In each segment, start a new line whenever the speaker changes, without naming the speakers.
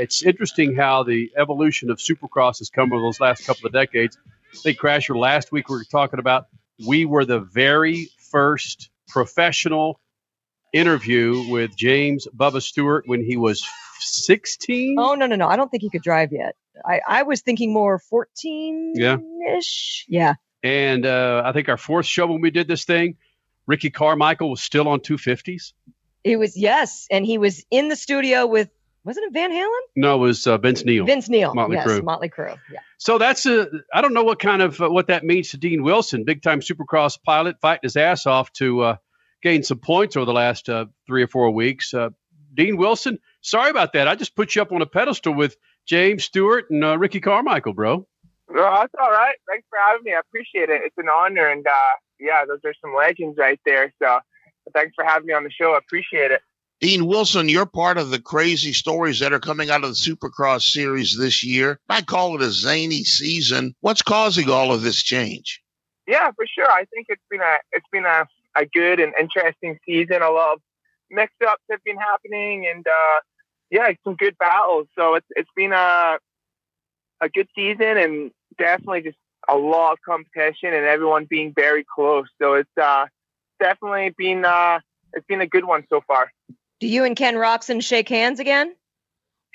it's interesting how the evolution of Supercross has come over those last couple of decades. I think Crasher last week we were talking about we were the very first professional interview with James Bubba Stewart when he was 16.
Oh no no no! I don't think he could drive yet. I I was thinking more 14
Yeah.
ish. Yeah.
And uh, I think our fourth show when we did this thing, Ricky Carmichael was still on 250s.
It was yes, and he was in the studio with wasn't it Van Halen?
No, it was uh, Vince Neil.
Vince Neil.
Motley
yes,
Crue.
Motley Crue. Yeah.
So that's a. I don't know what kind of uh, what that means to Dean Wilson, big time Supercross pilot, fighting his ass off to uh, gain some points over the last uh, three or four weeks. Uh, Dean Wilson, sorry about that. I just put you up on a pedestal with James Stewart and uh, Ricky Carmichael, bro.
Well, that's all right. Thanks for having me. I appreciate it. It's an honor, and uh, yeah, those are some legends right there. So, thanks for having me on the show. I appreciate it.
Dean Wilson, you're part of the crazy stories that are coming out of the Supercross series this year. I call it a zany season. What's causing all of this change?
Yeah, for sure. I think it's been a it's been a, a good and interesting season. A lot of mix ups have been happening, and uh, yeah, some good battles. So it's it's been a a good season, and definitely just a lot of competition, and everyone being very close. So it's uh, definitely been uh, it's been a good one so far.
Do you and Ken Roczen shake hands again?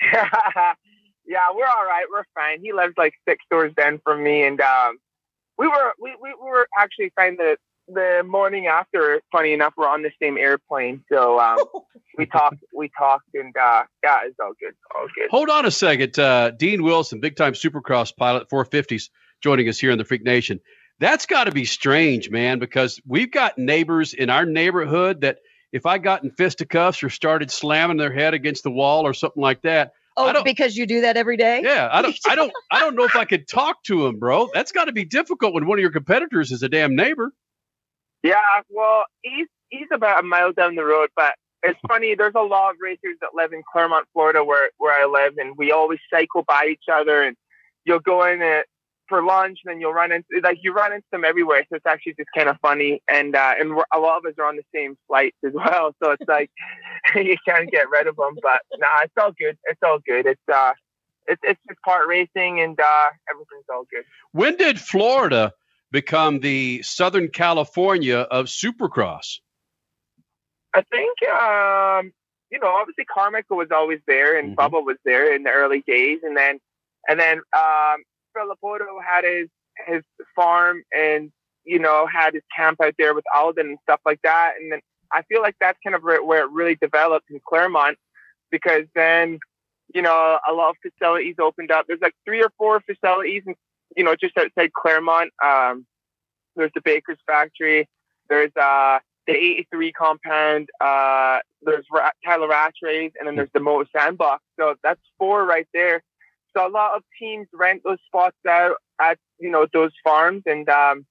yeah, we're all right. We're fine. He lives like six doors down from me, and um, we were we, we, we were actually fine the the morning after. Funny enough, we're on the same airplane, so um, we talked we talked, and uh, yeah, it's all good, all good.
Hold on a second. Uh, Dean Wilson, big time Supercross pilot, 450s, joining us here in the Freak Nation. That's got to be strange, man, because we've got neighbors in our neighborhood that if I got in fisticuffs or started slamming their head against the wall or something like that, I
Oh,
don't-
because you do that every day?
yeah, I don't, I don't, I don't know if I could talk to him, bro. That's got to be difficult when one of your competitors is a damn neighbor.
Yeah, well, he's he's about a mile down the road, but it's funny. There's a lot of racers that live in Clermont, Florida, where where I live, and we always cycle by each other. And you'll go in uh, for lunch, and then you'll run into like you run into them everywhere. So it's actually just kind of funny. And uh, and we're, a lot of us are on the same flights as well, so it's like you can't get rid of them. But nah, it's all good. It's all good. It's uh, it's it's just part racing, and uh, everything's all good.
When did Florida become the Southern California of Supercross?
I think, um, you know, obviously Carmichael was always there, and
Mhm.
Bubba was there in the early days, and then, and then um, Villopoto had his his farm, and you know, had his camp out there with Aldon and stuff like that, and then I feel like that's kind of where, where it really developed in Clermont, because then, you know, a lot of facilities opened up. There's like three or four facilities, and you know, just outside Clermont. Um, there's the Baker's factory. There's uh the 83 compound, uh, there's Ra- Tyler Rattray's, and then there's the Moto Sandbox. So that's four right there. So a lot of teams rent those spots out at, you know, those farms. And um,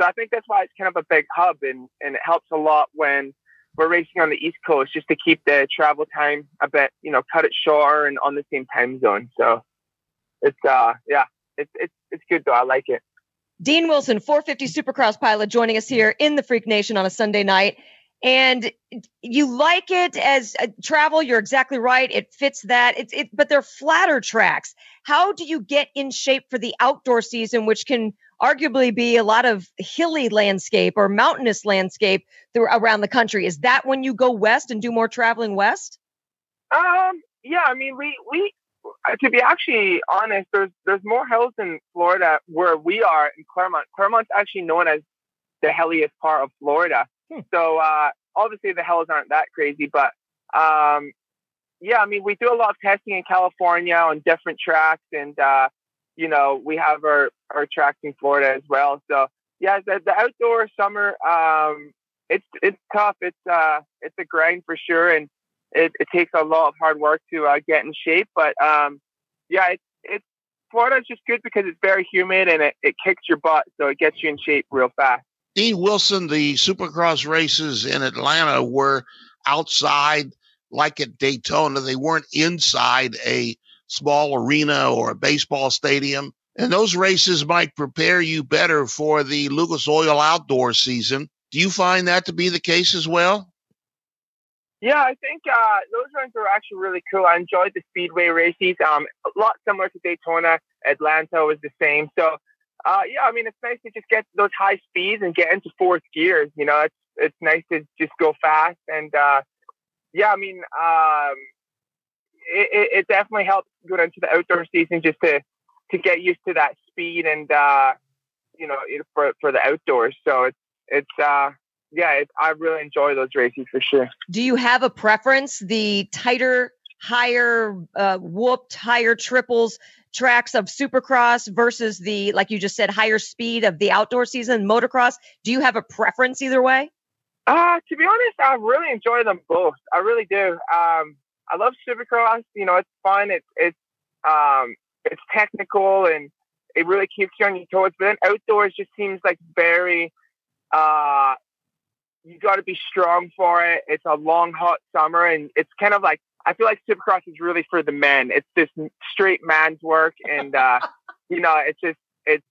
so I think that's why it's kind of a big hub and, and it helps a lot when we're racing on the East Coast just to keep the travel time a bit, you know, cut it shorter and on the same time zone. So it's, uh, yeah, it's, it's, it's good though. I like it.
Dean Wilson, 450 Supercross pilot, joining us here in the Freak Nation on a Sunday night. And you like it as uh, travel. You're exactly right. It fits that. It's it, but they're flatter tracks. How do you get in shape for the outdoor season, which can arguably be a lot of hilly landscape or mountainous landscape through, around the country? Is that when you go west and do more traveling west?
Um, yeah, I mean, we we uh, to be actually honest, there's there's more hills in Florida where we are in Clermont. Clermont's actually known as the hilliest part of Florida.
Hmm.
So uh, obviously the hills aren't that crazy, but um, yeah, I mean, we do a lot of testing in California on different tracks, and uh, you know, we have our our tracks in Florida as well. So yeah, the, the outdoor summer, um, it's it's tough. It's uh, it's a grind for sure, and it, it takes a lot of hard work to uh, get in shape. But um, yeah, it, it's Florida's just good because it's very humid and it, it kicks your butt, so it gets you in shape real fast.
Dean Wilson, the Supercross races in Atlanta were outside, like at Daytona. They weren't inside a small arena or a baseball stadium. And those races might prepare you better for the Lucas Oil outdoor season. Do you find that to be the case as well?
Yeah, I think uh, those runs were actually really cool. I enjoyed the speedway races. Um, a lot similar to Daytona. Atlanta was the same. So, uh, yeah, I mean, it's nice to just get those high speeds and get into fourth gears. You know, it's it's nice to just go fast. And uh, yeah, I mean, um, it, it definitely helps go into the outdoor season just to to get used to that speed and uh, you know for for the outdoors. So it's it's uh, yeah, I really enjoy those races for sure.
Do you have a preference? The tighter, higher uh, whooped, higher triples tracks of Supercross versus the like you just said higher speed of the outdoor season motocross. Do you have a preference either way?
Uh, to be honest, I really enjoy them both. I really do. Um, I love Supercross. You know, it's fun. It's it's um, it's technical and it really keeps you on your toes. But then outdoors just seems like very uh, you got to be strong for it. It's a long, hot summer, and it's kind of like I feel like Supercross is really for the men. It's just straight man's work, and uh, you know, it's just it's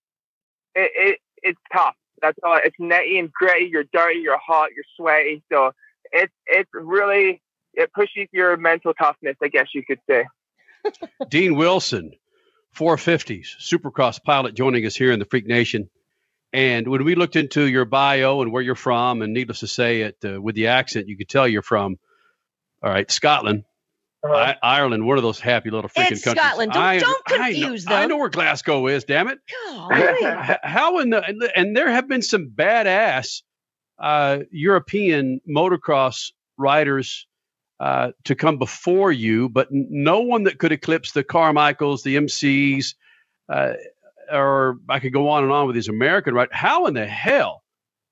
it, it it's tough. That's all. It's netty and gritty. You're dirty. You're hot. You're sweaty. So it's it's really it pushes your mental toughness, I guess you could say.
Dean Wilson, 450s Supercross pilot, joining us here in the Freak Nation. And when we looked into your bio and where you're from, and needless to say, it uh, with the accent, you could tell you're from, all right, Scotland, uh-huh. I, Ireland, one of those happy little freaking
it's
countries.
Scotland. Don't, I, don't confuse
I know, them. I know where Glasgow is. Damn it! How in the and there have been some badass uh, European motocross riders uh, to come before you, but no one that could eclipse the Carmichaels, the MCs, uh, or I could go on and on with these American right. How in the hell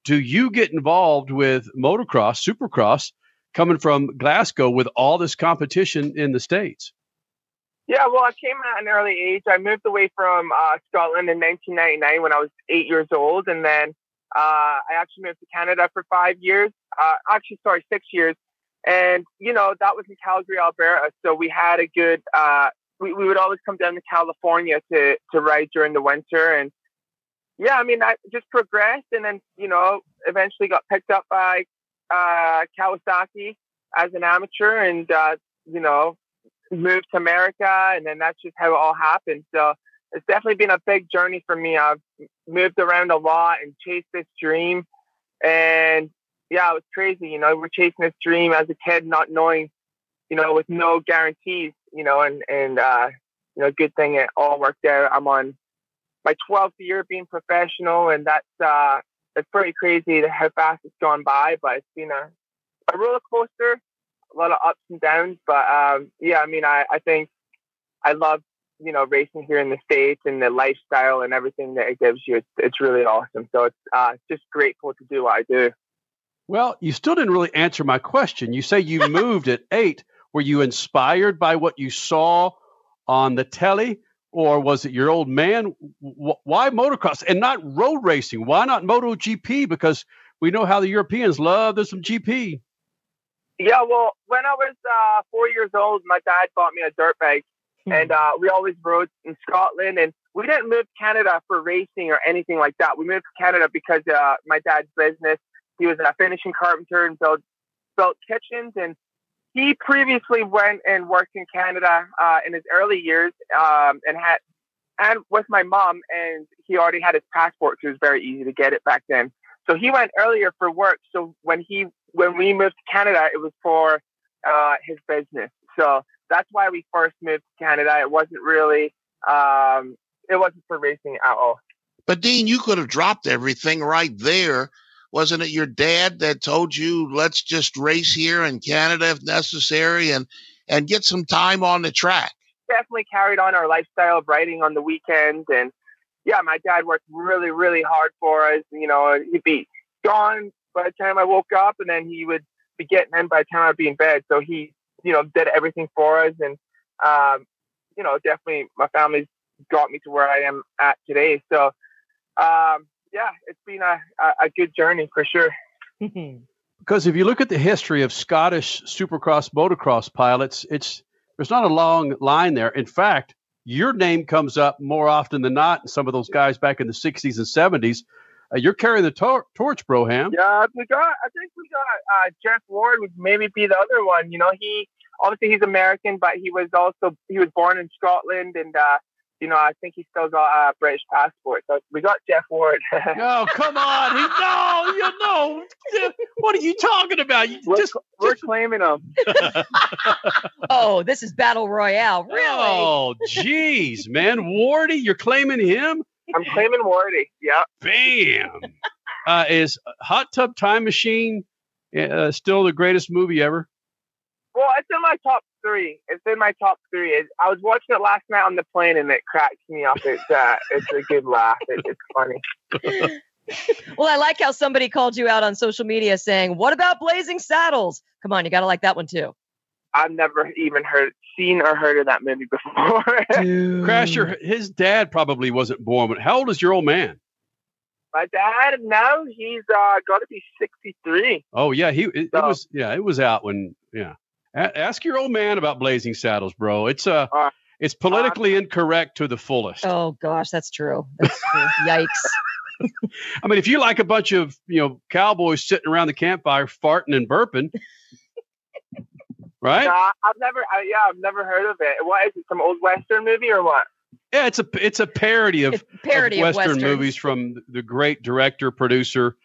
do you get involved with motocross, supercross, coming from Glasgow with all this competition in the states?
Yeah, well, I came at an early age. I moved away from uh, Scotland in 1999 when I was eight years old, and then uh, I actually moved to Canada for five years. Uh, actually, sorry, six years. And you know that was in Calgary, Alberta. So we had a good uh, we, we would always come down to California to to ride during the winter and yeah, I mean I just progressed and then, you know, eventually got picked up by uh, Kawasaki as an amateur and uh, you know, moved to America and then that's just how it all happened. So it's definitely been a big journey for me. I've moved around a lot and chased this dream and yeah, it was crazy. You know, we're chasing this dream as a kid, not knowing, you know, with no guarantees you know, and and uh, you know, good thing it all worked out. I'm on my 12th year being professional, and that's uh, it's pretty crazy how fast it's gone by. But it's been a a roller coaster, a lot of ups and downs. But um, yeah, I mean, I I think I love you know racing here in the states and the lifestyle and everything that it gives you. It's it's really awesome. So it's uh, just grateful to do what I do.
Well, you still didn't really answer my question. You say you moved at eight. Were you inspired by what you saw on the telly, or was it your old man? Why motocross and not road racing? Why not MotoGP? Because we know how the Europeans love there's some GP.
Yeah, well, when I was uh, four years old, my dad bought me a dirt bike, hmm. and uh, we always rode in Scotland. And we didn't move to Canada for racing or anything like that. We moved to Canada because uh, my dad's business. He was a finishing carpenter and built built kitchens, and he previously went and worked in Canada uh, in his early years um, and had and with my mom and he already had his passport so it was very easy to get it back then. So he went earlier for work so when he when we moved to canada it was for uh, his business. So that's why we first moved to canada. It wasn't really um, it wasn't for racing at all.
But dean you could have dropped everything right there wasn't it your dad that told you let's just race here in Canada if necessary and and get some time on the track?
Definitely carried on our lifestyle of riding on the weekends and yeah, my dad worked really, really hard for us. You know, he'd be gone by the time I woke up and then he would be getting in by the time I'd be in bed. So he, you know, did everything for us and um, you know, definitely my family's got me to where I am at today. So um, yeah, it's been a, a good journey for sure.
because if you look at the history of Scottish Supercross motocross pilots, it's there's not a long line there. In fact, your name comes up more often than not. And some of those guys back in the 60s and 70s, Uh, you're carrying the tor- torch, Broham.
Yeah, we got. I think we got uh, Jeff Ward would maybe be the other one. You know, he obviously he's American, but he was also he was born in Scotland, and uh, you know I think he still got a British passport. So we got Jeff Ward.
oh come on! He, no, you know what are you talking about? You
we're,
just,
we're
just-
claiming him.
Oh, this is battle royale. Really?
Oh, jeez, man, Wardy, you're claiming him?
I'm claiming Wardy. Yep.
Bam! Uh, is Hot Tub Time Machine uh, still the greatest movie ever?
Well, it's in my top three. It's in my top three. It, I was watching it last night on the plane, and it cracks me up. It's uh, it's a good laugh. It, it's funny.
Well, I like how somebody called you out on social media saying, "What about Blazing Saddles?" Come on, you got to like that one too.
I've never even heard, seen, or heard of that movie before.
Crasher, his dad probably wasn't born. But how old is your old man?
My dad now he's uh, got to be 63.
Oh yeah, he it, it was yeah, it was out when yeah. A- ask your old man about Blazing Saddles, bro. It's uh,
Uh,
it's politically incorrect to the fullest.
Oh gosh, that's true. That's true. Yikes.
I mean, if you like a bunch of you know cowboys sitting around the campfire farting and burping, right?
Nah, I've never, I, yeah, I've never heard of it. What is it? Some old western movie or what?
Yeah, it's a it's a parody of,
It's parody
of
of,
Western
Westerns.
movies from the great director producer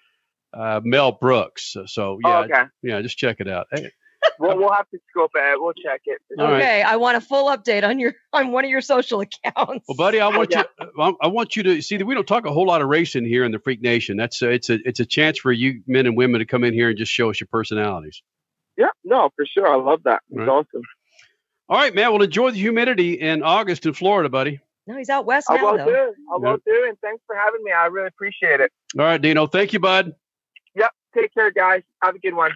uh, Mel Brooks. So, so,
Oh,
yeah,
okay.
yeah, just check it out. Hey,
We'll, we'll have to scope it. We'll check it.
All right.
Okay, I want a full update on your on one of your social accounts.
Well, buddy, I want
Yeah.
you. I I want you to see that we don't talk a whole lot of racing here in the Freak Nation. That's uh, it's a it's a chance for you men and women to come in here and just show us your personalities.
Yeah, no, for sure. I love that. It's
Right.
awesome.
All right, man. Well, enjoy the humidity in August in Florida, buddy.
No, he's out west
I
now
will
though.
do. I
Yeah.
will do. And thanks for having me. I really appreciate it.
All right, Dino. Thank you, bud.
Yep. Take care, guys. Have a good one.